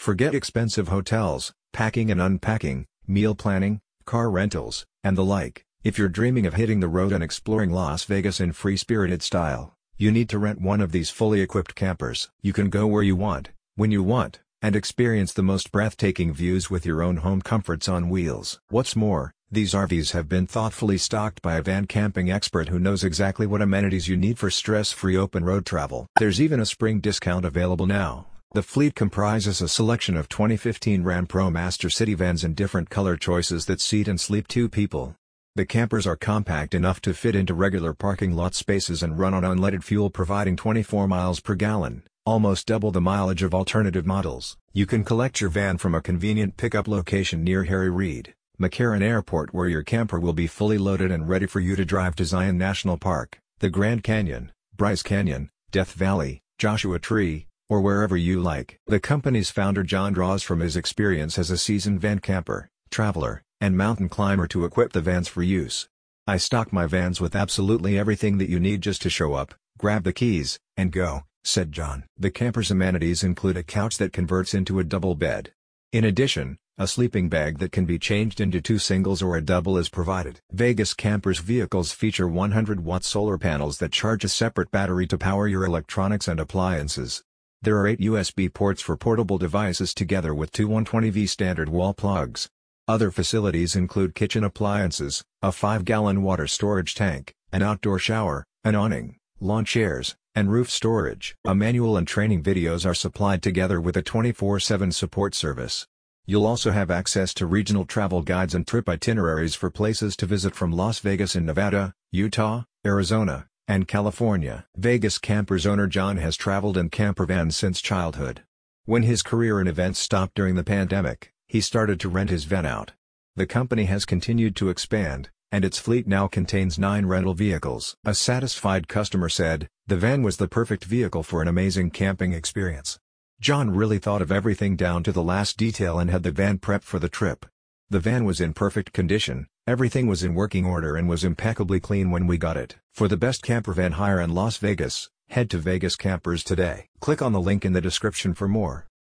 Forget expensive hotels, packing and unpacking, meal planning, car rentals, and the like. If you're dreaming of hitting the road and exploring Las Vegas in free-spirited style, you need to rent one of these fully equipped campers. You can go where you want, when you want, and experience the most breathtaking views with your own home comforts on wheels. What's more, these RVs have been thoughtfully stocked by a van camping expert who knows exactly what amenities you need for stress-free open road travel. There's even a spring discount available now. The fleet comprises a selection of 2015 Ram ProMaster City vans in different color choices that seat and sleep two people. The campers are compact enough to fit into regular parking lot spaces and run on unleaded fuel providing 24 miles per gallon, almost double the mileage of alternative models. You can collect your van from a convenient pickup location near Harry Reid, McCarran Airport where your camper will be fully loaded and ready for you to drive to Zion National Park, the Grand Canyon, Bryce Canyon, Death Valley, Joshua Tree, or wherever you like. The company's founder John draws from his experience as a seasoned van camper, traveler, and mountain climber to equip the vans for use. I stock my vans with absolutely everything that you need just to show up, grab the keys, and go, said John. The camper's amenities include a couch that converts into a double bed. In addition, a sleeping bag that can be changed into two singles or a double is provided. Vegas Campers vehicles feature 100-watt solar panels that charge a separate battery to power your electronics and appliances. There are 8 USB ports for portable devices together with two 120V standard wall plugs. Other facilities include kitchen appliances, a 5-gallon water storage tank, an outdoor shower, an awning, lawn chairs, and roof storage. A manual and training videos are supplied together with a 24-7 support service. You'll also have access to regional travel guides and trip itineraries for places to visit from Las Vegas in Nevada, Utah, Arizona, and California. Vegas Campers owner John has traveled in camper vans since childhood. When his career in events stopped during the pandemic, he started to rent his van out. The company has continued to expand, and its fleet now contains nine rental vehicles. A satisfied customer said, the van was the perfect vehicle for an amazing camping experience. John really thought of everything down to the last detail and had the van prepped for the trip. The van was in perfect condition, Everything was in working order and was impeccably clean when we got it. For the best camper van hire in Las Vegas, head to Vegas Campers today. Click on the link in the description for more.